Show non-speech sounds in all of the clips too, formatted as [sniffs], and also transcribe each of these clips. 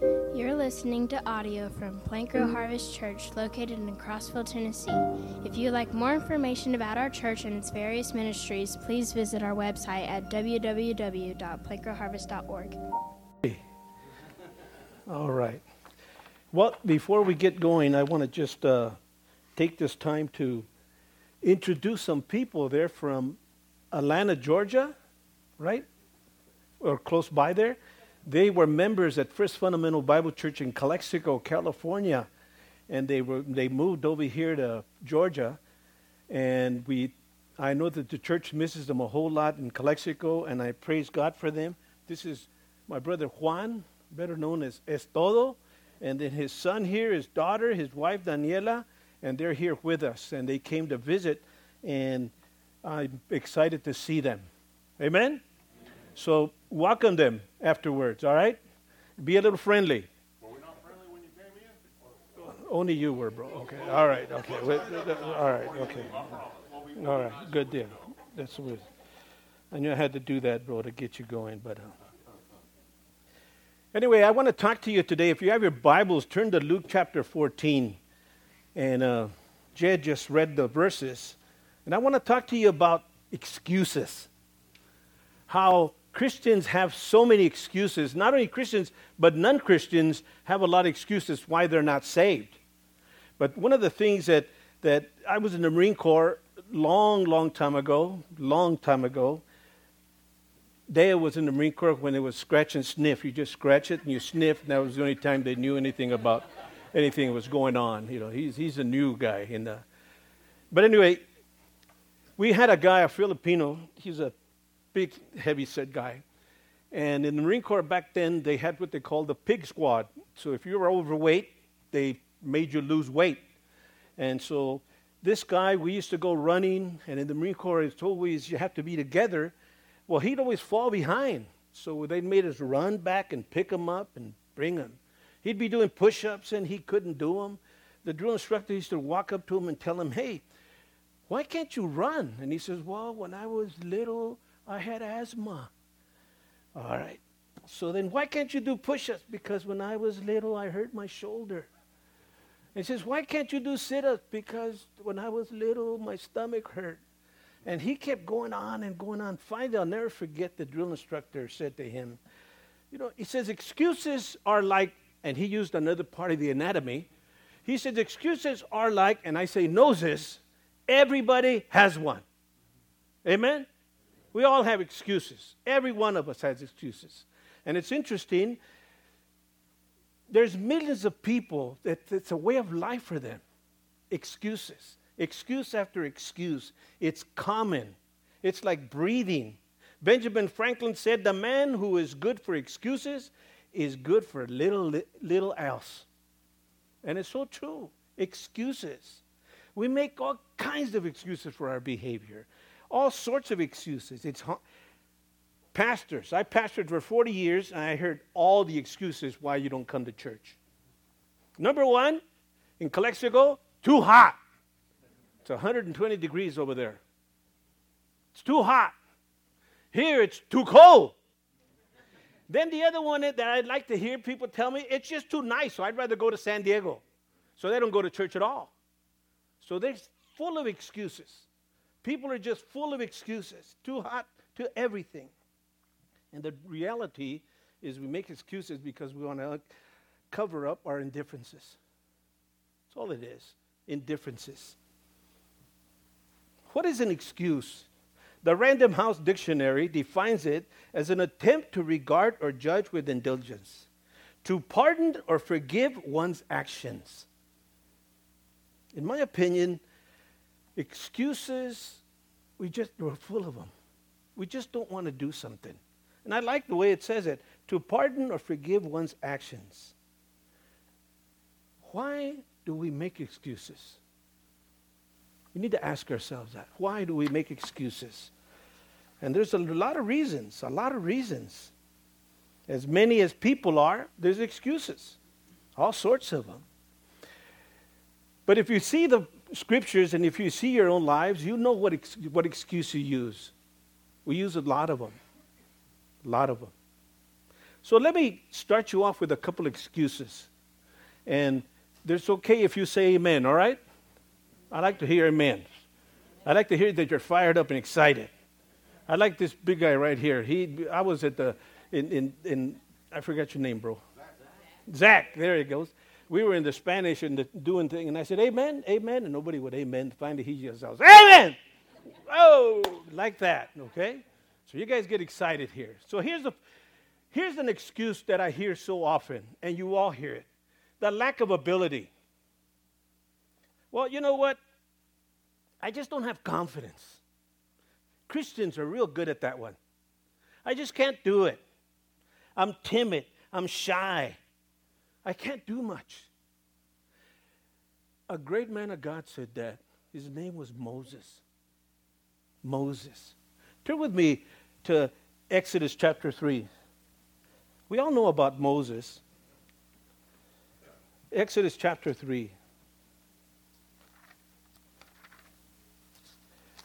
You're listening to audio from Plank Row Harvest Church located in Crossville, Tennessee. If you'd like more information about our church and its various ministries, please visit our website at www.plankrowharvest.org. All right. Well, before we get going, I want to just uh, take this time to introduce some people there from Atlanta, Georgia, right? Or close by there. They were members at First Fundamental Bible Church in Calexico, California, and they were they moved over here to Georgia, and we. I know that the church misses them a whole lot in Calexico, and I praise God for them. This is my brother Juan, better known as Estodo, and then his son here, his daughter, his wife Daniela, and they're here with us, and they came to visit, and I'm excited to see them. Amen. So welcome them afterwards, all right? Be a little friendly. Were we not friendly when you came in? Only you were, bro. Okay. All right. Okay. All right. Okay. All right. Good deal. That's what. I knew I had to do that, bro, to get you going. But uh, anyway, I want to talk to you today. If you have your Bibles, turn to Luke chapter 14, and uh, Jed just read the verses, and I want to talk to you about excuses. How Christians have so many excuses. Not only Christians, but non Christians have a lot of excuses why they're not saved. But one of the things that, that I was in the Marine Corps long, long time ago, long time ago. Dale was in the Marine Corps when it was scratch and sniff. You just scratch it and you sniff, and that was the only time they knew anything about anything that was going on. You know, he's, he's a new guy. In the, but anyway, we had a guy, a Filipino. He's a big, heavy set guy. And in the Marine Corps back then, they had what they called the pig squad. So if you were overweight, they made you lose weight. And so this guy, we used to go running, and in the Marine Corps, it's always you have to be together. Well, he'd always fall behind. So they made us run back and pick him up and bring him. He'd be doing push ups and he couldn't do them. The drill instructor used to walk up to him and tell him, Hey, why can't you run? And he says, Well, when I was little, I had asthma. All right. So then why can't you do push ups? Because when I was little, I hurt my shoulder. And he says, Why can't you do sit ups? Because when I was little, my stomach hurt. And he kept going on and going on. Finally, I'll never forget the drill instructor said to him, You know, he says, excuses are like, and he used another part of the anatomy. He says, excuses are like, and I say noses, everybody has one. Amen? We all have excuses. Every one of us has excuses. And it's interesting, there's millions of people that it's a way of life for them. Excuses. Excuse after excuse. It's common. It's like breathing. Benjamin Franklin said, The man who is good for excuses is good for little, little else. And it's so true. Excuses. We make all kinds of excuses for our behavior all sorts of excuses. It's pastors. I pastored for 40 years, and I heard all the excuses why you don't come to church. Number one, in Calexico, too hot. It's 120 degrees over there. It's too hot. Here, it's too cold. Then the other one that I'd like to hear people tell me, it's just too nice, so I'd rather go to San Diego. So they don't go to church at all. So they're full of excuses. People are just full of excuses, too hot to everything. And the reality is we make excuses because we want to cover up our indifferences. That's all it is indifferences. What is an excuse? The Random House Dictionary defines it as an attempt to regard or judge with indulgence, to pardon or forgive one's actions. In my opinion, Excuses, we just, we're full of them. We just don't want to do something. And I like the way it says it to pardon or forgive one's actions. Why do we make excuses? We need to ask ourselves that. Why do we make excuses? And there's a lot of reasons, a lot of reasons. As many as people are, there's excuses, all sorts of them. But if you see the scriptures, and if you see your own lives, you know what, ex- what excuse you use. We use a lot of them. A lot of them. So let me start you off with a couple excuses. And it's okay if you say amen, all right? I like to hear amen. I like to hear that you're fired up and excited. I like this big guy right here. He, I was at the, in, in, in I forgot your name, bro. Zach. Zach, there he goes. We were in the Spanish and the doing thing, and I said, Amen, Amen, and nobody would Amen. Finally, he just yells, Amen! Oh, like that, okay? So you guys get excited here. So here's, a, here's an excuse that I hear so often, and you all hear it the lack of ability. Well, you know what? I just don't have confidence. Christians are real good at that one. I just can't do it. I'm timid. I'm shy. I can't do much. A great man of God said that. His name was Moses. Moses. Turn with me to Exodus chapter 3. We all know about Moses. Exodus chapter 3.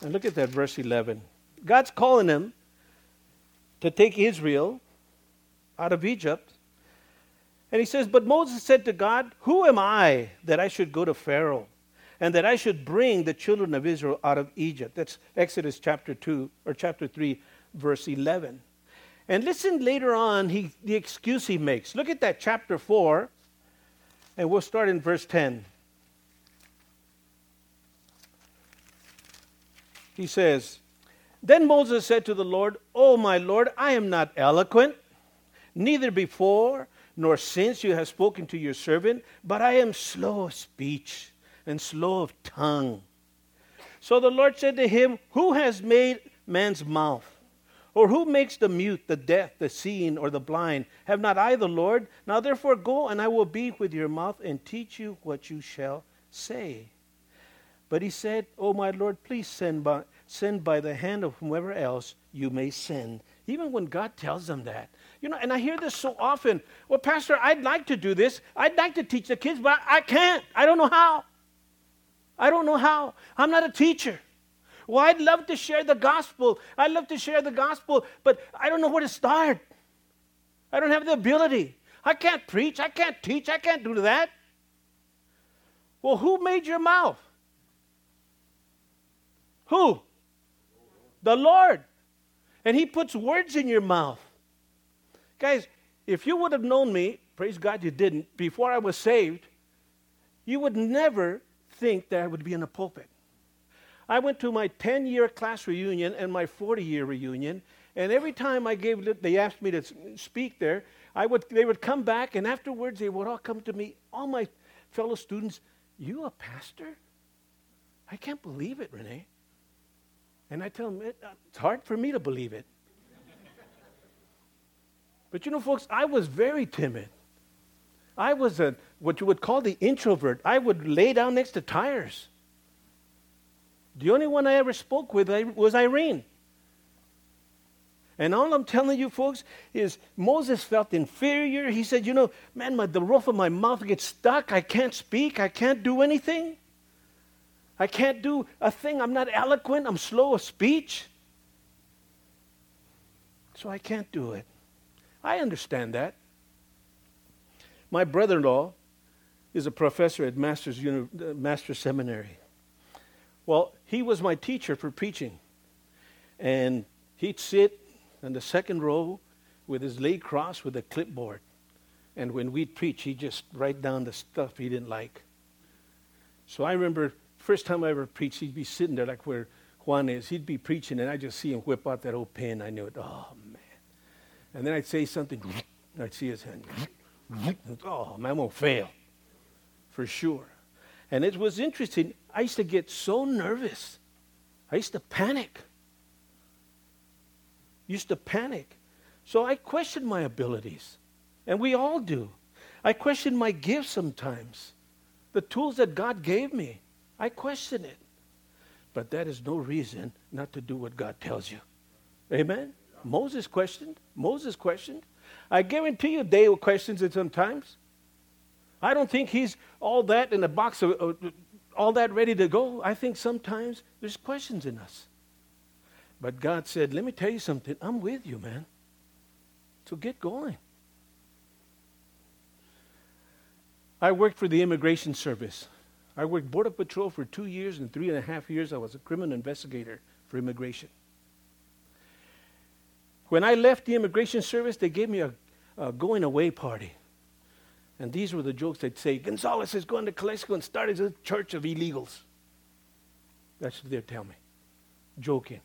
And look at that, verse 11. God's calling him to take Israel out of Egypt. And he says, But Moses said to God, Who am I that I should go to Pharaoh and that I should bring the children of Israel out of Egypt? That's Exodus chapter 2 or chapter 3, verse 11. And listen later on, he, the excuse he makes. Look at that, chapter 4, and we'll start in verse 10. He says, Then Moses said to the Lord, Oh, my Lord, I am not eloquent, neither before nor since you have spoken to your servant, but I am slow of speech and slow of tongue. So the Lord said to him, Who has made man's mouth? Or who makes the mute, the deaf, the seeing, or the blind? Have not I the Lord? Now therefore go, and I will be with your mouth and teach you what you shall say. But he said, Oh, my Lord, please send by, send by the hand of whomever else you may send. Even when God tells them that. You know, and I hear this so often. Well, Pastor, I'd like to do this. I'd like to teach the kids, but I can't. I don't know how. I don't know how. I'm not a teacher. Well, I'd love to share the gospel. I'd love to share the gospel, but I don't know where to start. I don't have the ability. I can't preach. I can't teach. I can't do that. Well, who made your mouth? Who? The Lord. And He puts words in your mouth. Guys, if you would have known me, praise God you didn't, before I was saved, you would never think that I would be in a pulpit. I went to my 10 year class reunion and my 40 year reunion, and every time I gave, they asked me to speak there, I would, they would come back, and afterwards they would all come to me, all my fellow students, You a pastor? I can't believe it, Renee. And I tell them, it, uh, it's hard for me to believe it. but you know, folks, I was very timid. I was a, what you would call the introvert. I would lay down next to tires. The only one I ever spoke with was Irene. And all I'm telling you, folks, is Moses felt inferior. He said, You know, man, my, the roof of my mouth gets stuck. I can't speak. I can't do anything. I can't do a thing. I'm not eloquent. I'm slow of speech. So I can't do it. I understand that. My brother in law is a professor at Master's, Uni- uh, Master's Seminary. Well, he was my teacher for preaching. And he'd sit in the second row with his leg crossed with a clipboard. And when we'd preach, he'd just write down the stuff he didn't like. So I remember first time I ever preached, he'd be sitting there like where Juan is. He'd be preaching, and I just see him whip out that old pen. I knew it. Oh, man. And then I'd say something, and [sniffs] I'd see his hand. [sniffs] Oh, man, I won't fail. For sure. And it was interesting. I used to get so nervous. I used to panic. Used to panic. So I questioned my abilities. And we all do. I questioned my gifts sometimes. The tools that God gave me. I question it. But that is no reason not to do what God tells you. Amen? Moses questioned. Moses questioned. I guarantee you, Dale questions it sometimes. I don't think he's all that in a box, of, uh, all that ready to go. I think sometimes there's questions in us. But God said, Let me tell you something. I'm with you, man. So get going. I worked for the Immigration Service I worked Border Patrol for two years, and three and a half years I was a criminal investigator for immigration. When I left the Immigration Service, they gave me a, a going away party. And these were the jokes they'd say Gonzalez is going to Calexico and started a church of illegals. That's what they'd tell me, joking.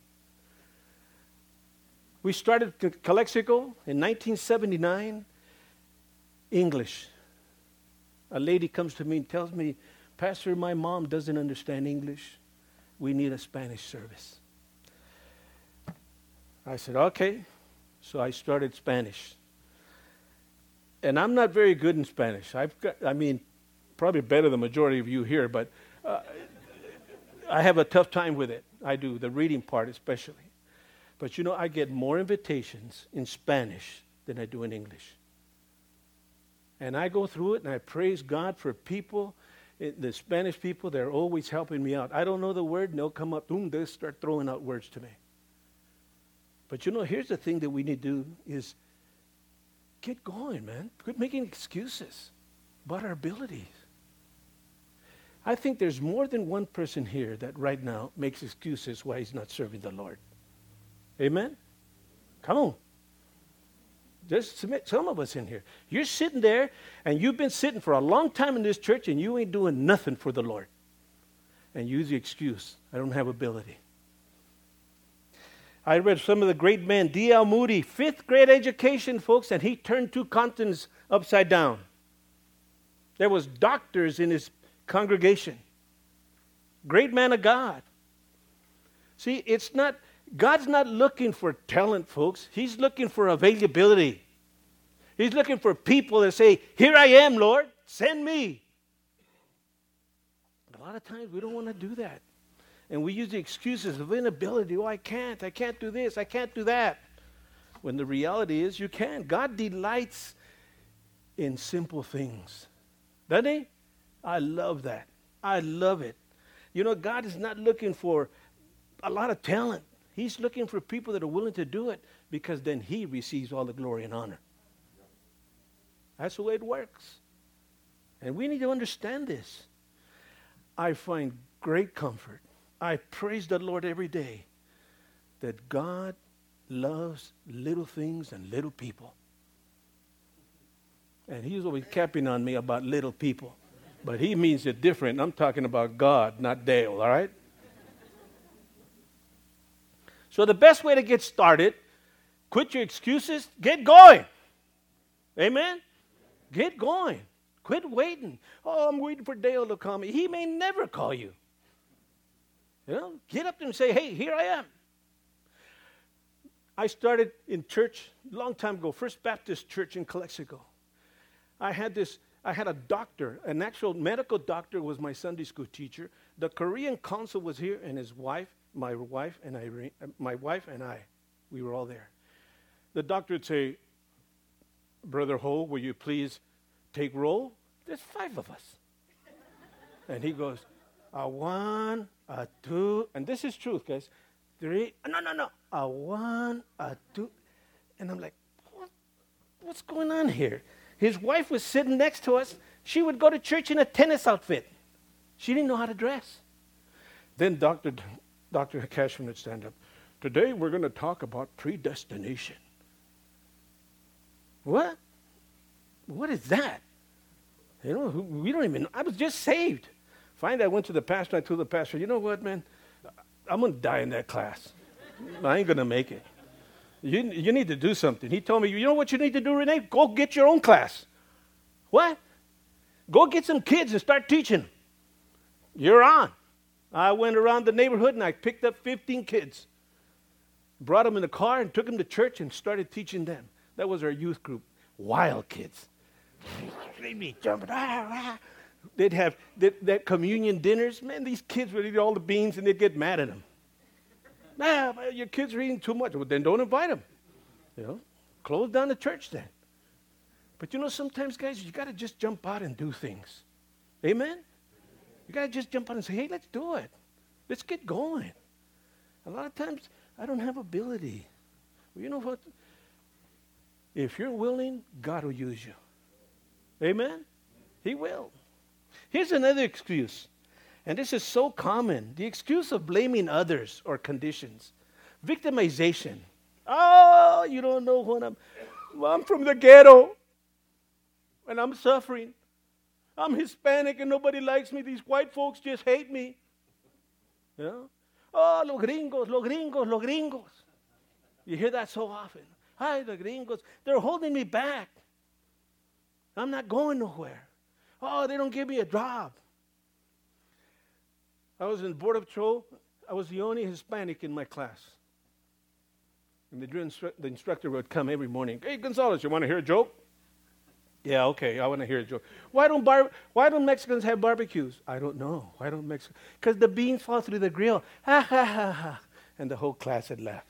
We started Calexico in 1979, English. A lady comes to me and tells me, Pastor, my mom doesn't understand English. We need a Spanish service. I said, okay. So I started Spanish. And I'm not very good in Spanish. I've got, I mean, probably better than the majority of you here, but uh, I have a tough time with it. I do, the reading part especially. But you know, I get more invitations in Spanish than I do in English. And I go through it and I praise God for people, eh, the Spanish people, they're always helping me out. I don't know the word, and they'll come up, boom, they start throwing out words to me. But you know, here's the thing that we need to do is get going, man. Quit making excuses about our abilities. I think there's more than one person here that right now makes excuses why he's not serving the Lord. Amen? Come on. There's some of us in here. You're sitting there, and you've been sitting for a long time in this church, and you ain't doing nothing for the Lord. And use the excuse I don't have ability. I read some of the great men, D.L. Moody, fifth grade education, folks, and he turned two continents upside down. There was doctors in his congregation. Great man of God. See, it's not God's not looking for talent, folks. He's looking for availability. He's looking for people that say, Here I am, Lord, send me. A lot of times we don't want to do that. And we use the excuses of inability. Oh, I can't. I can't do this. I can't do that. When the reality is you can. God delights in simple things. Doesn't He? I love that. I love it. You know, God is not looking for a lot of talent. He's looking for people that are willing to do it because then He receives all the glory and honor. That's the way it works. And we need to understand this. I find great comfort. I praise the Lord every day that God loves little things and little people. And He's always capping on me about little people. But He means it different. I'm talking about God, not Dale, all right? So the best way to get started, quit your excuses, get going. Amen? Get going. Quit waiting. Oh, I'm waiting for Dale to call me. He may never call you. You know, get up there and say, hey, here I am. I started in church a long time ago, First Baptist Church in Calexico. I had this, I had a doctor, an actual medical doctor was my Sunday school teacher. The Korean consul was here and his wife my wife and I, my wife and I, we were all there. The doctor would say, Brother Ho, will you please take roll? There's five of us. and he goes, a one, a two, and this is truth, guys. Three, no, no, no, a one, a two. And I'm like, what, what's going on here? His wife was sitting next to us. She would go to church in a tennis outfit. She didn't know how to dress. Then Dr. Dr. Cashman would stand up. Today we're going to talk about predestination. What? What is that? You know, we don't even, I was just saved. Finally, I went to the pastor. I told the pastor, you know what, man? I'm going to die in that class. I ain't going to make it. You, you need to do something. He told me, you know what you need to do, Renee? Go get your own class. What? Go get some kids and start teaching. You're on. I went around the neighborhood and I picked up 15 kids, brought them in the car and took them to church and started teaching them. That was our youth group. Wild kids. They'd jumping. Ah, ah. They'd have that, that communion dinners. Man, these kids would eat all the beans and they'd get mad at them. Nah, your kids are eating too much. Well, then don't invite them. You know, close down the church then. But you know, sometimes, guys, you got to just jump out and do things. Amen? You got to just jump on and say, hey, let's do it. Let's get going. A lot of times, I don't have ability. Well, you know what? If you're willing, God will use you. Amen? He will. Here's another excuse, and this is so common the excuse of blaming others or conditions. Victimization. Oh, you don't know what I'm. Well, I'm from the ghetto and I'm suffering. I'm Hispanic and nobody likes me. These white folks just hate me. You know? Oh, los gringos, los gringos, los gringos. You hear that so often. Hi, the gringos. They're holding me back. I'm not going nowhere. Oh, they don't give me a job. I was in Border Patrol. I was the only Hispanic in my class. And the, instru- the instructor would come every morning. Hey, Gonzalez, you want to hear a joke? Yeah, okay, I want to hear a joke. Why don't, bar- why don't Mexicans have barbecues? I don't know. Why don't Mexicans? Because the beans fall through the grill. [laughs] Ha, ha, ha, ha. And the whole class had laughed.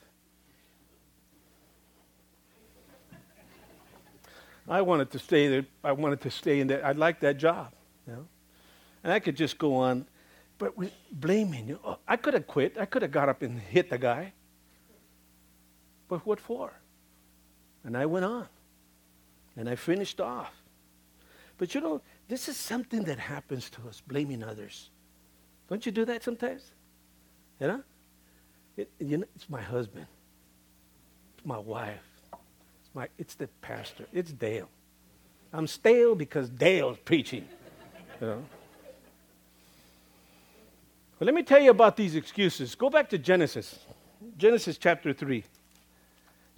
I wanted to stay there. I wanted to stay in that. I liked that job, you know. And I could just go on, but blaming you. Know, I could have quit. I could have got up and hit the guy. But what for? And I went on. And I finished off. But you know, this is something that happens to us, blaming others. Don't you do that sometimes? You know? It, you know it's my husband. It's my wife. It's, my, it's the pastor. It's Dale. I'm stale because Dale's preaching. You know? Well, let me tell you about these excuses. Go back to Genesis. Genesis chapter 3.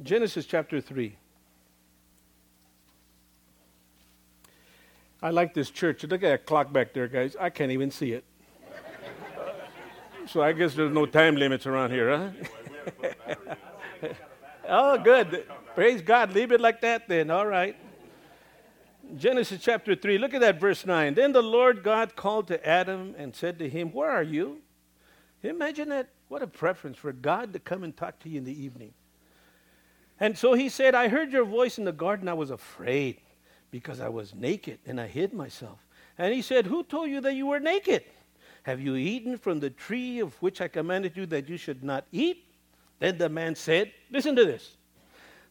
Genesis chapter 3. I like this church. Look at that clock back there, guys. I can't even see it. so I guess there's no time limits around here, huh? [laughs] oh, good. Praise God. Leave it like that then. All right. Genesis chapter 3. Look at that verse 9. Then the Lord God called to Adam and said to him, Where are you? Imagine that. What a preference for God to come and talk to you in the evening. And so he said, I heard your voice in the garden. I was afraid because I was naked and I hid myself. And he said, Who told you that you were naked? Have you eaten from the tree of which I commanded you that you should not eat? Then the man said, Listen to this.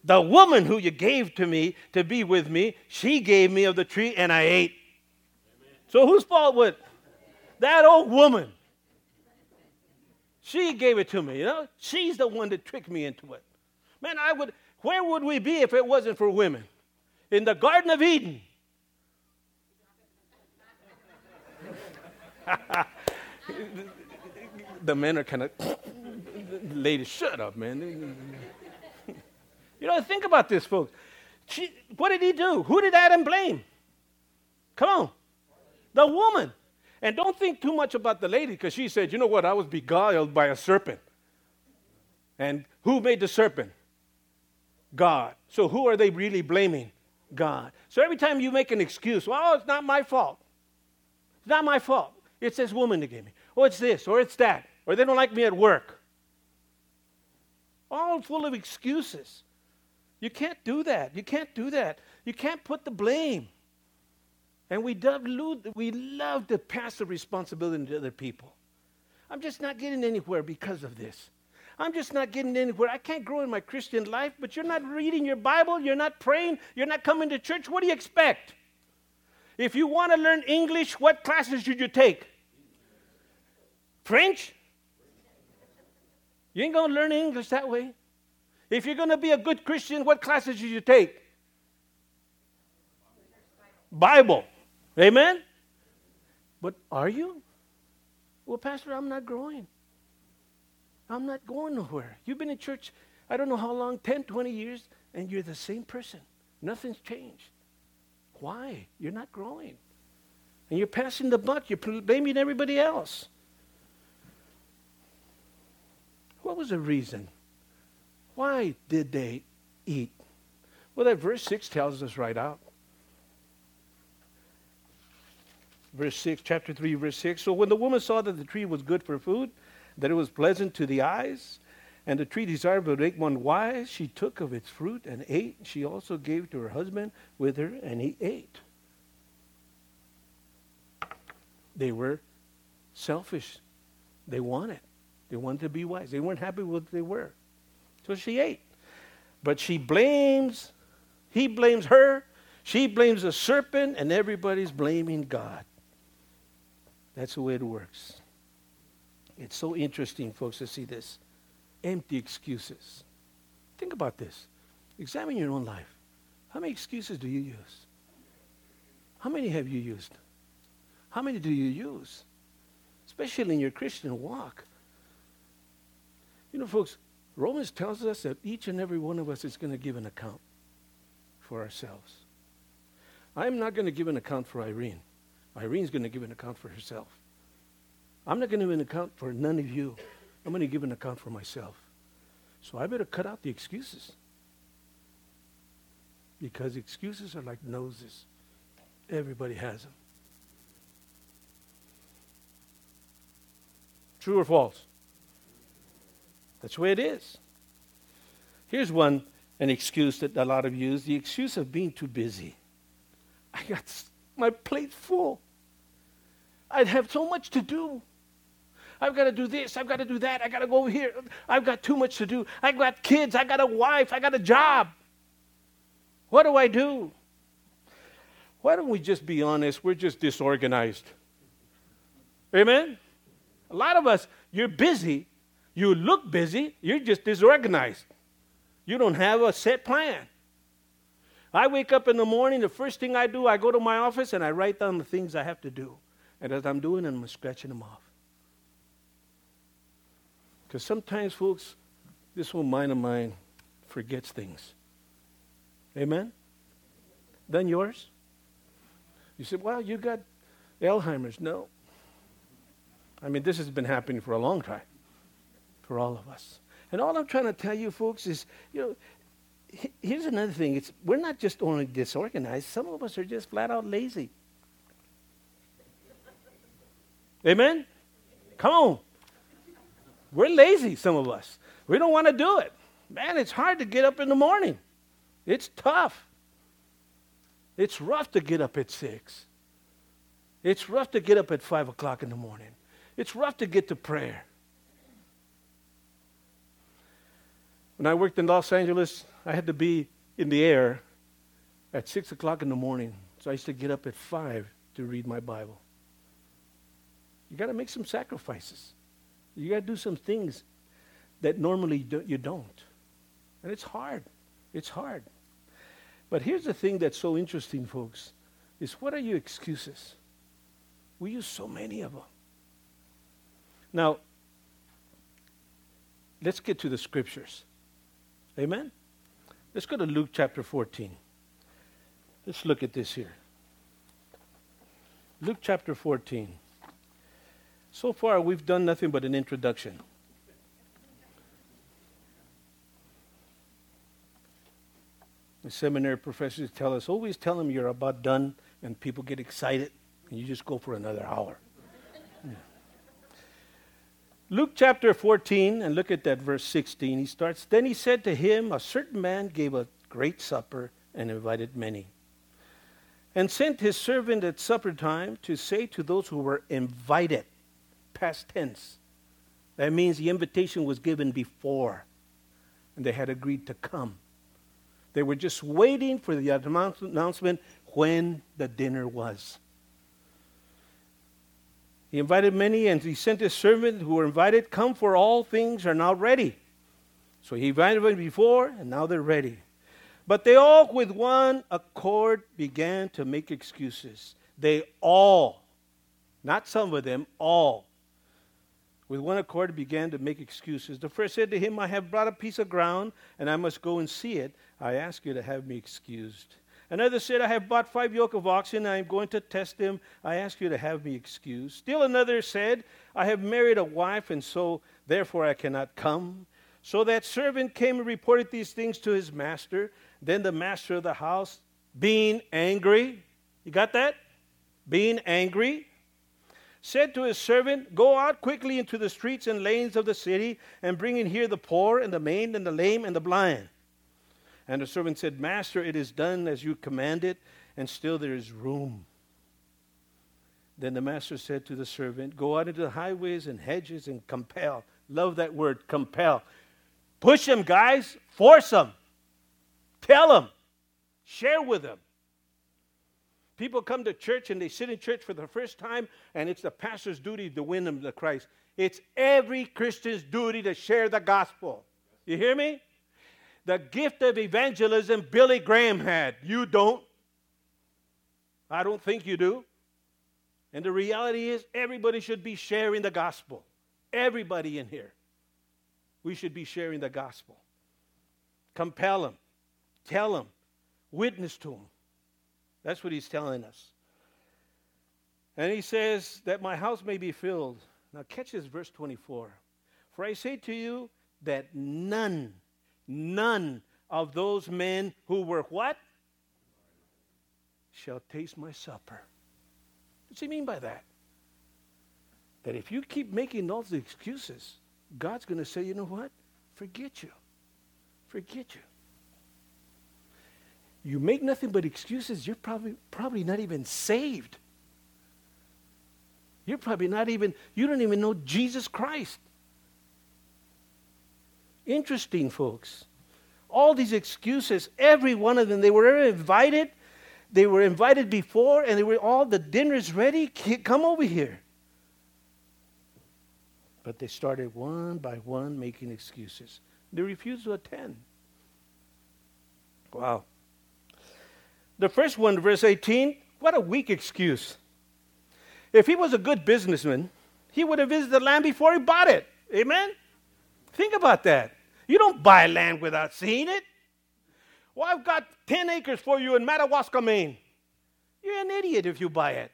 The woman who you gave to me to be with me, she gave me of the tree and I ate. Amen. So whose fault was that old woman? She gave it to me, you know? She's the one that tricked me into it. Man, I would where would we be if it wasn't for women? In the Garden of Eden. [laughs] the men are kind of, ladies, shut up, man. you know, think about this, folks. She, what did he do? Who did Adam blame? Come on. The woman. And don't think too much about the lady because she said, you know what, I was beguiled by a serpent. And who made the serpent? God. So who are they really blaming? God. So every time you make an excuse, well, it's not my fault. It's not my fault. It's this woman that gave me. Or it's this, or it's that. Or they don't like me at work. All full of excuses. You can't do that. You can't do that. You can't put the blame. And we we love to pass the responsibility to other people. I'm just not getting anywhere because of this. I'm just not getting anywhere. I can't grow in my Christian life, but you're not reading your Bible, you're not praying, you're not coming to church. What do you expect? If you want to learn English, what classes should you take? French? You ain't going to learn English that way. If you're going to be a good Christian, what classes should you take? Bible. Amen? But are you? Well, Pastor, I'm not growing. I'm not going nowhere. You've been in church, I don't know how long 10, 20 years, and you're the same person. Nothing's changed. Why? You're not growing. And you're passing the buck, you're blaming everybody else. What was the reason? Why did they eat? Well, that verse 6 tells us right out. Verse 6, chapter 3, verse 6. So when the woman saw that the tree was good for food, that it was pleasant to the eyes, and the tree desirable to make one wise. She took of its fruit and ate. She also gave to her husband with her, and he ate. They were selfish. They wanted. They wanted to be wise. They weren't happy with what they were. So she ate. But she blames, he blames her. She blames the serpent, and everybody's blaming God. That's the way it works. It's so interesting, folks, to see this. Empty excuses. Think about this. Examine your own life. How many excuses do you use? How many have you used? How many do you use? Especially in your Christian walk. You know, folks, Romans tells us that each and every one of us is going to give an account for ourselves. I'm not going to give an account for Irene. Irene's going to give an account for herself. I'm not going to give an account for none of you. I'm going to give an account for myself. So I better cut out the excuses. Because excuses are like noses. Everybody has them. True or false? That's the way it is. Here's one, an excuse that a lot of you use the excuse of being too busy. I got my plate full. I'd have so much to do. I've got to do this. I've got to do that. I got to go over here. I've got too much to do. I've got kids. I got a wife. I got a job. What do I do? Why don't we just be honest? We're just disorganized. Amen? A lot of us, you're busy. You look busy. You're just disorganized. You don't have a set plan. I wake up in the morning, the first thing I do, I go to my office and I write down the things I have to do. And as I'm doing them, I'm scratching them off. Because sometimes, folks, this one mind of mine forgets things. Amen? Then yours? You said, well, you got Alzheimer's. No. I mean, this has been happening for a long time for all of us. And all I'm trying to tell you, folks, is, you know, here's another thing. It's, we're not just only disorganized, some of us are just flat out lazy. Amen? Come on. We're lazy, some of us. We don't want to do it. Man, it's hard to get up in the morning. It's tough. It's rough to get up at 6. It's rough to get up at 5 o'clock in the morning. It's rough to get to prayer. When I worked in Los Angeles, I had to be in the air at 6 o'clock in the morning. So I used to get up at 5 to read my Bible. You got to make some sacrifices. You got to do some things that normally you don't. And it's hard. It's hard. But here's the thing that's so interesting, folks, is what are your excuses? We use so many of them. Now, let's get to the scriptures. Amen? Let's go to Luke chapter 14. Let's look at this here. Luke chapter 14. So far, we've done nothing but an introduction. The seminary professors tell us always tell them you're about done, and people get excited, and you just go for another hour. Luke chapter 14, and look at that verse 16. He starts, Then he said to him, A certain man gave a great supper and invited many, and sent his servant at supper time to say to those who were invited, past tense. That means the invitation was given before, and they had agreed to come. They were just waiting for the announcement when the dinner was. He invited many, and he sent his servant who were invited, Come, for all things are now ready. So he invited them before, and now they're ready. But they all, with one accord, began to make excuses. They all, not some of them, all, with one accord began to make excuses. The first said to him, I have brought a piece of ground, and I must go and see it. I ask you to have me excused. Another said, I have bought five yoke of oxen, I am going to test them. I ask you to have me excused. Still another said, I have married a wife, and so therefore I cannot come. So that servant came and reported these things to his master. Then the master of the house, being angry, you got that? Being angry, said to his servant, Go out quickly into the streets and lanes of the city, and bring in here the poor, and the maimed, and the lame, and the blind. And the servant said, Master, it is done as you commanded, and still there is room. Then the master said to the servant, Go out into the highways and hedges and compel. Love that word, compel. Push them, guys. Force them. Tell them. Share with them. People come to church and they sit in church for the first time, and it's the pastor's duty to win them to Christ. It's every Christian's duty to share the gospel. You hear me? The gift of evangelism Billy Graham had. You don't. I don't think you do. And the reality is, everybody should be sharing the gospel. Everybody in here. We should be sharing the gospel. Compel them, tell them, witness to them. That's what he's telling us. And he says, That my house may be filled. Now, catch this verse 24. For I say to you that none, none of those men who were what? Shall taste my supper. What's he mean by that? That if you keep making all the excuses, God's going to say, you know what? Forget you. Forget you. You make nothing but excuses, you're probably, probably not even saved. You're probably not even, you don't even know Jesus Christ. Interesting, folks. All these excuses, every one of them, they were invited. They were invited before, and they were all, the dinner's ready. Come over here. But they started one by one making excuses. They refused to attend. Wow. The first one, verse 18, what a weak excuse. If he was a good businessman, he would have visited the land before he bought it. Amen? Think about that. You don't buy land without seeing it. Well, I've got 10 acres for you in Madawaska, Maine. You're an idiot if you buy it.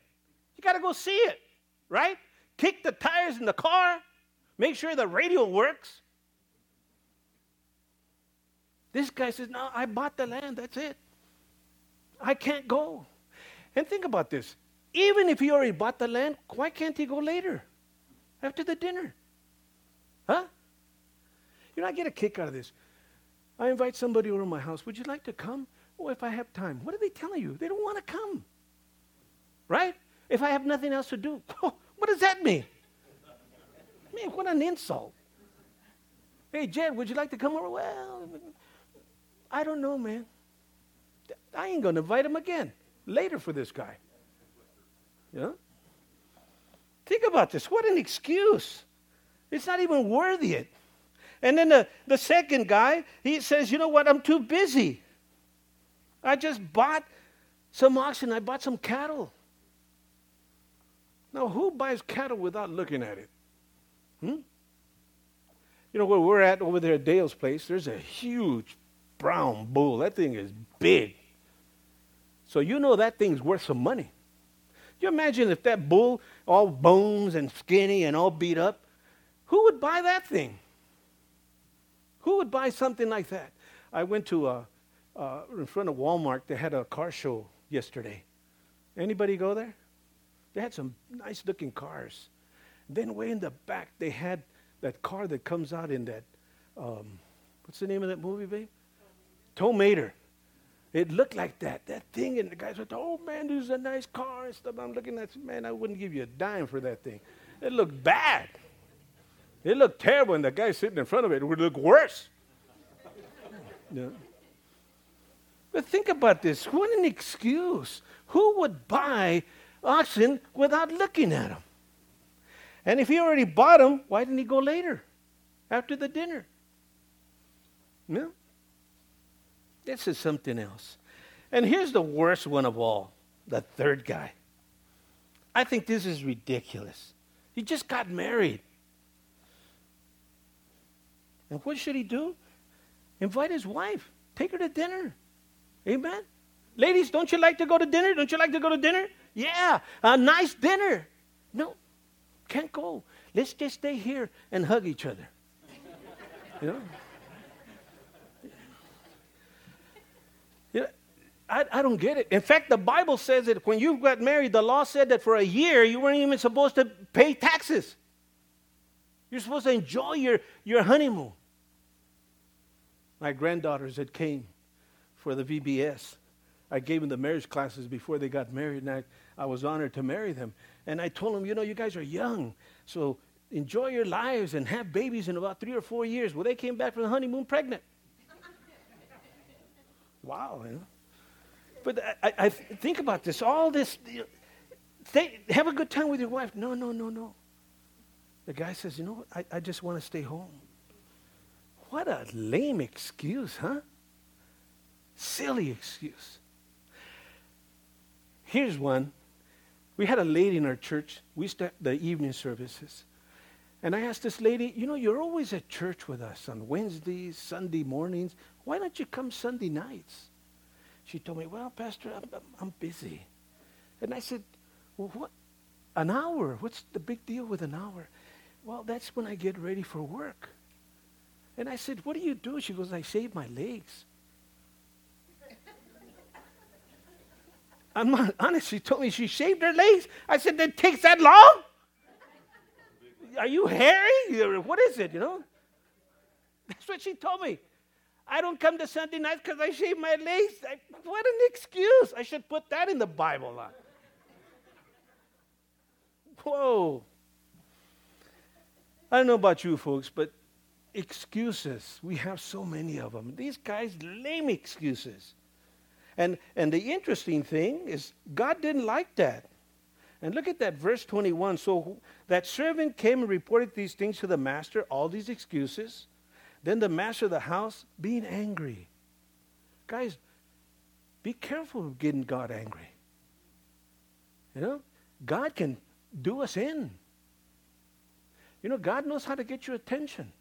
You got to go see it, right? Kick the tires in the car, make sure the radio works. This guy says, No, I bought the land, that's it. I can't go. And think about this. Even if he already bought the land, why can't he go later? After the dinner? Huh? You know, I get a kick out of this. I invite somebody over to my house. Would you like to come? Oh, if I have time. What are they telling you? They don't want to come. Right? If I have nothing else to do. [laughs] what does that mean? Man, what an insult. Hey, Jed, would you like to come over? Well, I don't know, man. I ain't going to invite him again later for this guy. Know? Think about this. What an excuse. It's not even worthy it. And then the, the second guy, he says, You know what? I'm too busy. I just bought some oxen, I bought some cattle. Now, who buys cattle without looking at it? Hmm? You know where we're at over there at Dale's place? There's a huge brown bull. That thing is big. So you know that thing's worth some money. You imagine if that bull, all bones and skinny and all beat up, who would buy that thing? Who would buy something like that? I went to a, uh, uh, in front of Walmart. They had a car show yesterday. Anybody go there? They had some nice looking cars. Then way in the back, they had that car that comes out in that. Um, what's the name of that movie, babe? Tow Mater. It looked like that, that thing, and the guy said, "Oh man, this is a nice car and stuff." I'm looking at, man, I wouldn't give you a dime for that thing. It looked bad. It looked terrible, and the guy sitting in front of it would look worse. yeah. But think about this. What an excuse. Who would buy oxen without looking at them? And if he already bought them, why didn't he go later, after the dinner? No. This is something else. And here's the worst one of all the third guy. I think this is ridiculous. He just got married. And what should he do? Invite his wife, take her to dinner. Amen? Ladies, don't you like to go to dinner? Don't you like to go to dinner? Yeah, a nice dinner. No, can't go. Let's just stay here and hug each other. You know? I, I don't get it. In fact, the Bible says that when you got married, the law said that for a year you weren't even supposed to pay taxes. You're supposed to enjoy your, your honeymoon. My granddaughters that came for the VBS, I gave them the marriage classes before they got married, and I, I was honored to marry them. And I told them, you know, you guys are young, so enjoy your lives and have babies in about three or four years. Well, they came back from the honeymoon pregnant. [laughs] wow, you know. But I, I think about this. All this, have a good time with your wife. No, no, no, no. The guy says, you know what? I, I just want to stay home. What a lame excuse, huh? Silly excuse. Here's one. We had a lady in our church. We used the evening services. And I asked this lady, you know, you're always at church with us on Wednesdays, Sunday mornings. Why don't you come Sunday nights? She told me, well, Pastor, I'm, I'm busy. And I said, well, what? An hour? What's the big deal with an hour? Well, that's when I get ready for work. And I said, what do you do? She goes, I shave my legs. I'm not honest. She told me she shaved her legs. I said, that takes that long? Are you hairy? What is it, you know? That's what she told me. I don't come to Sunday nights because I shave my legs. I, what an excuse. I should put that in the Bible. Whoa. I don't know about you folks, but excuses, we have so many of them. These guys, lame excuses. And, and the interesting thing is, God didn't like that. And look at that, verse 21. So that servant came and reported these things to the master, all these excuses. Then the master of the house, being angry. Guys, be careful of getting God angry. You know, God can do us in. You know, God knows how to get your attention.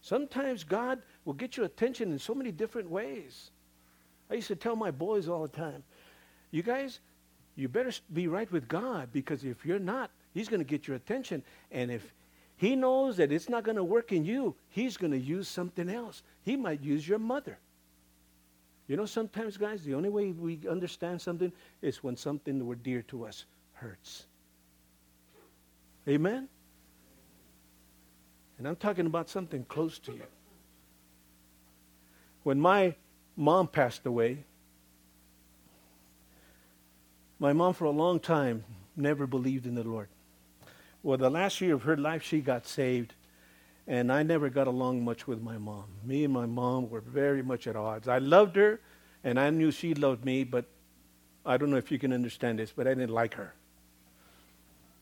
Sometimes God will get your attention in so many different ways. I used to tell my boys all the time, you guys, you better be right with God because if you're not, He's going to get your attention. And if He knows that it's not going to work in you, He's going to use something else. He might use your mother. You know, sometimes, guys, the only way we understand something is when something that were dear to us hurts. Amen? And I'm talking about something close to you. When my mom passed away, my mom, for a long time, never believed in the Lord. Well, the last year of her life, she got saved, and I never got along much with my mom. Me and my mom were very much at odds. I loved her, and I knew she loved me, but I don't know if you can understand this, but I didn't like her.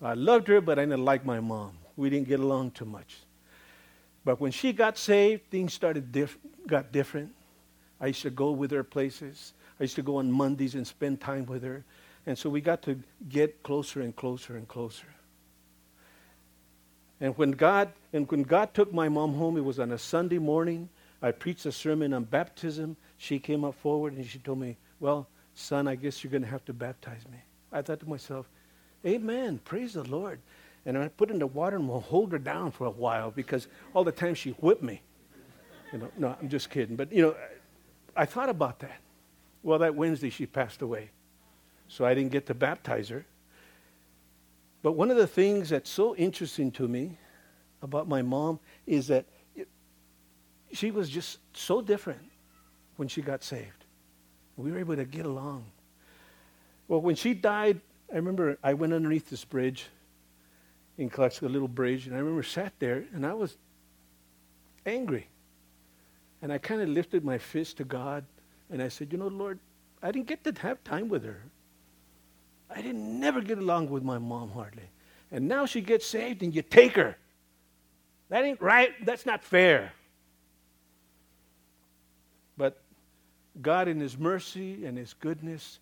I loved her, but I didn't like my mom. We didn't get along too much. But when she got saved, things started diff- got different. I used to go with her places. I used to go on Mondays and spend time with her. And so we got to get closer and closer and closer. And when God and when God took my mom home, it was on a Sunday morning. I preached a sermon on baptism. She came up forward and she told me, "Well, son, I guess you're going to have to baptize me." I thought to myself, "Amen. Praise the Lord." And I put in the water and we'll hold her down for a while because all the time she whipped me. You know, no, I'm just kidding. But you know, I thought about that. Well, that Wednesday she passed away so I didn't get to baptize her. But one of the things that's so interesting to me about my mom is that she was just so different when she got saved. We were able to get along. Well, when she died, I remember I went underneath this bridge in Calexico, a little bridge, and I remember sat there and I was angry. And I kind of lifted my fist to God and I said, You know, Lord, I didn't get to have time with her. I didn't never get along with my mom hardly. And now she gets saved and you take her. That ain't right. That's not fair. But God, in His mercy and His goodness,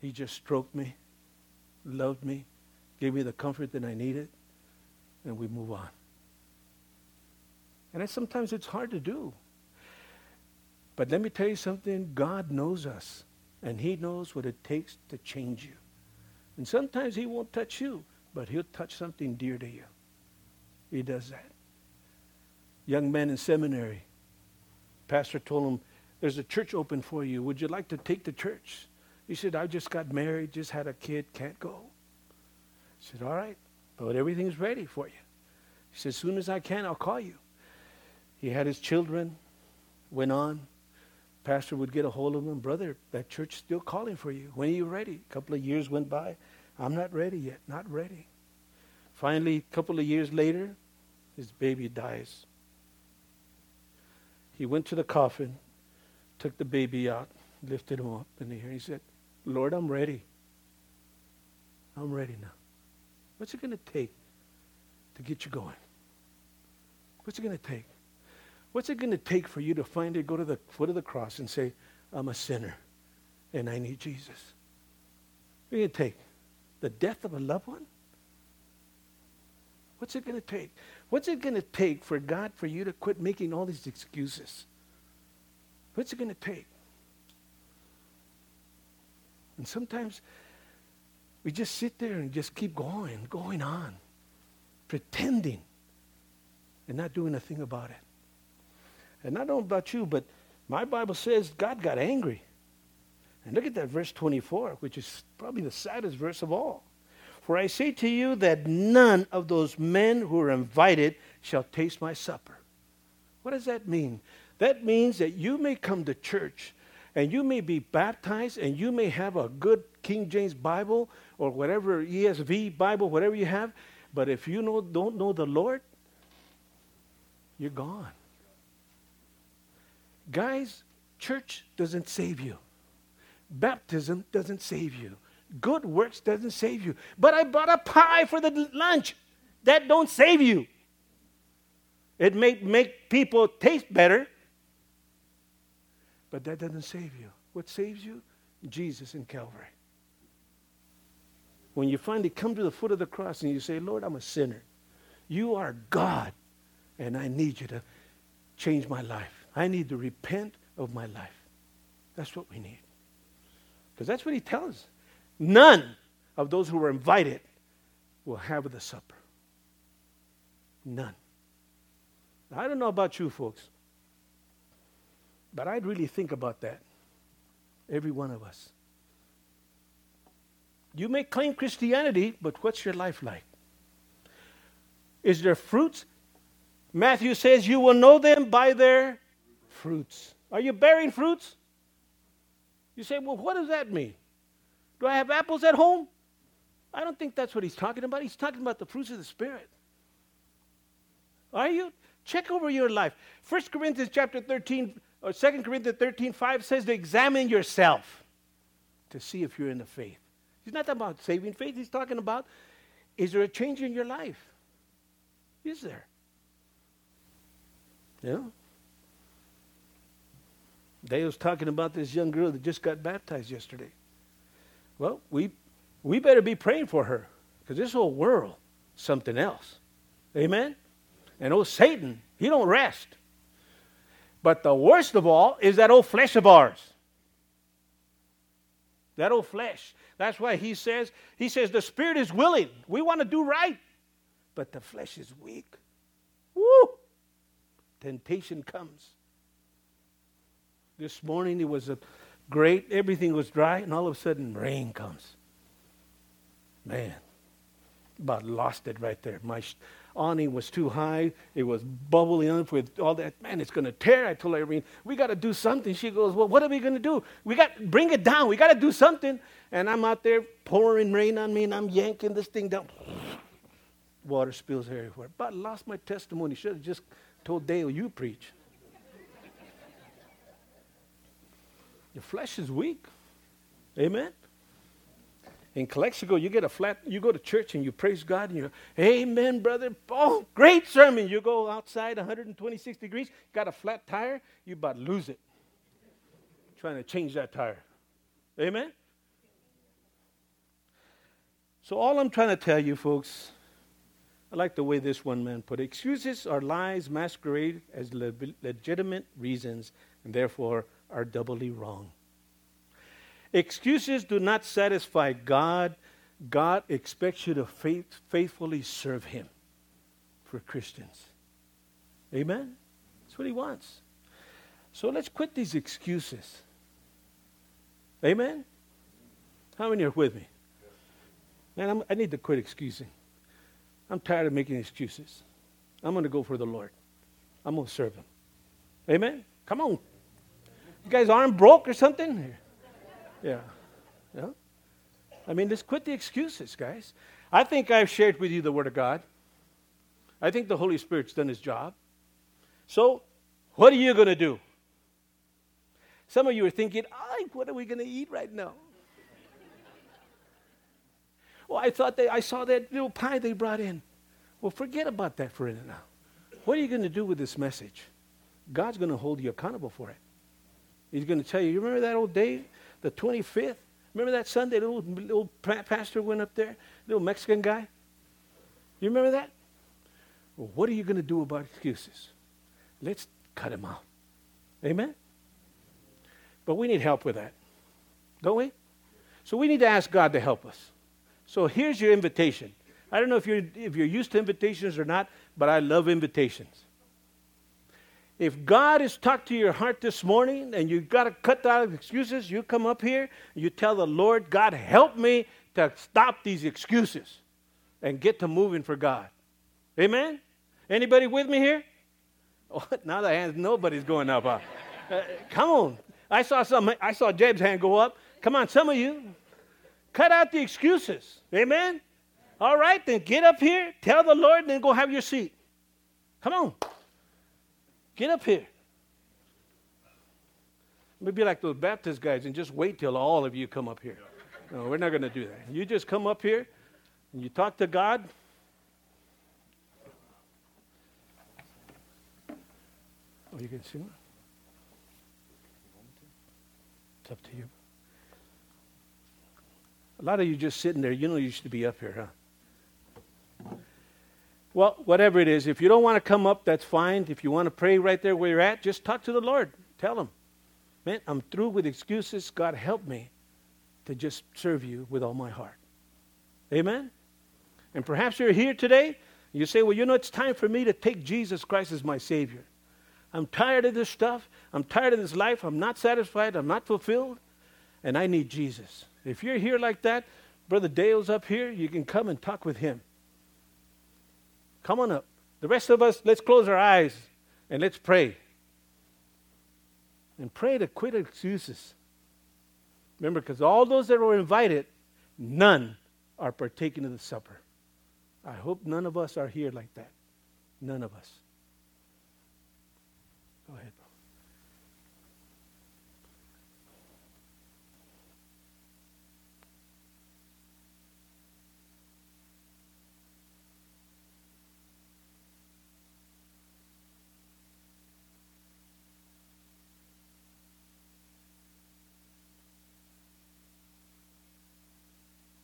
He just stroked me, loved me, gave me the comfort that I needed, and we move on. And sometimes it's hard to do. But let me tell you something God knows us. And He knows what it takes to change you. And sometimes He won't touch you, but He'll touch something dear to you. He does that. Young man in seminary, pastor told him, There's a church open for you. Would you like to take the church? He said, I just got married, just had a kid, can't go. Said, All right, but everything's ready for you. He said, As soon as I can, I'll call you. He had his children, went on. Pastor would get a hold of him, brother, that church still calling for you. When are you ready? A couple of years went by. I'm not ready yet, not ready. Finally, a couple of years later, his baby dies. He went to the coffin, took the baby out, lifted him up in the air. He said, Lord, I'm ready. I'm ready now. What's it going to take to get you going? What's it going to take? What's it going to take for you to finally go to the foot of the cross and say, I'm a sinner and I need Jesus? What's it going to take? The death of a loved one? What's it going to take? What's it going to take for God for you to quit making all these excuses? What's it going to take? And sometimes we just sit there and just keep going, going on, pretending and not doing a thing about it. And I don't know about you, but my Bible says God got angry. And look at that verse 24, which is probably the saddest verse of all. For I say to you that none of those men who are invited shall taste my supper. What does that mean? That means that you may come to church and you may be baptized and you may have a good King James Bible or whatever ESV Bible, whatever you have, but if you know, don't know the Lord, you're gone. Guys, church doesn't save you. Baptism doesn't save you. Good works doesn't save you. But I bought a pie for the lunch. That don't save you. It may make people taste better, but that doesn't save you. What saves you? Jesus in Calvary. When you finally come to the foot of the cross and you say, Lord, I'm a sinner. You are God, and I need you to change my life. I need to repent of my life. That's what we need. Because that's what he tells. None of those who were invited will have the supper. None. I don't know about you folks, but I'd really think about that. Every one of us. You may claim Christianity, but what's your life like? Is there fruits? Matthew says you will know them by their fruits. Are you bearing fruits? You say, well, what does that mean? Do I have apples at home? I don't think that's what he's talking about. He's talking about the fruits of the Spirit. Are you? Check over your life. 1 Corinthians chapter 13, or 2 Corinthians 13, 5 says to examine yourself to see if you're in the faith. He's not talking about saving faith. He's talking about is there a change in your life? Is there? Yeah. They was talking about this young girl that just got baptized yesterday. Well, we we better be praying for her because this whole world something else. Amen. And oh Satan, he don't rest. But the worst of all is that old flesh of ours. That old flesh. That's why he says, he says the spirit is willing. We want to do right, but the flesh is weak. Woo! Temptation comes. This morning it was a great, everything was dry, and all of a sudden rain comes. Man, about lost it right there. My awning was too high. It was bubbling up with all that. Man, it's going to tear. I told Irene, we got to do something. She goes, well, what are we going to do? We got bring it down. We got to do something. And I'm out there pouring rain on me, and I'm yanking this thing down. Water spills everywhere. But lost my testimony. Should have just told Dale, you preach. Your flesh is weak. Amen. In Calexico, you get a flat, you go to church and you praise God and you Amen, brother. Oh, great sermon. You go outside 126 degrees, got a flat tire, you about lose it. Trying to change that tire. Amen? So, all I'm trying to tell you, folks, I like the way this one man put it. Excuses are lies masquerade as le- legitimate reasons and therefore are doubly wrong. Excuses do not satisfy God. God expects you to faith, faithfully serve Him for Christians. Amen? That's what He wants. So let's quit these excuses. Amen? How many are with me? Man, I'm, i need to quit excusing. I'm tired of making excuses. I'm going to go for the Lord. I'm going to serve Him. Amen? Come on. You guys arm broke or something? Yeah. Yeah. I mean, let's quit the excuses, guys. I think I've shared with you the Word of God. I think the Holy Spirit's done His job. So, what are you going to do? Some of you are thinking, "Ay, what are we going to eat right now?" well, I thought they, I saw that little pie they brought in. Well, forget about that for a minute now. What are you going to do with this message? God's going to hold you accountable for it. He's going to tell you, you remember that old day, the 25th? Remember that Sunday, the little, little pastor went up there, little Mexican guy? You remember that? Well, what are you going to do about excuses? Let's cut him out. Amen? But we need help with that, don't we? So we need to ask God to help us. So here's your invitation. I don't know if you're, if you're used to invitations or not, but I love invitations. If God has talked to your heart this morning and you've got to cut out excuses, you come up here you tell the Lord, God, help me to stop these excuses and get to moving for God. Amen? Anybody with me here? [laughs] Oh, now the hands, nobody's going up. Uh, uh, come on. I saw some, I saw Jeb's hand go up. Come on, some of you. Cut out the excuses. Amen? All right, then get up here, tell the Lord, and then go have your seat. Come on. Get up here. Maybe be like those Baptist guys and just wait till all of you come up here. No, we're not going to do that. You just come up here and you talk to God. Oh, you can sing? It's up to you. A lot of you just sitting there, you know you should be up here, huh? Well, whatever it is, if you don't want to come up, that's fine. If you want to pray right there where you're at, just talk to the Lord. Tell him, man, I'm through with excuses. God, help me to just serve you with all my heart. Amen? And perhaps you're here today, you say, well, you know, it's time for me to take Jesus Christ as my Savior. I'm tired of this stuff. I'm tired of this life. I'm not satisfied. I'm not fulfilled. And I need Jesus. If you're here like that, Brother Dale's up here. You can come and talk with him. Come on up. The rest of us, let's close our eyes and let's pray. And pray to quit excuses. Remember, because all those that were invited, none are partaking of the supper. I hope none of us are here like that. None of us. Go ahead.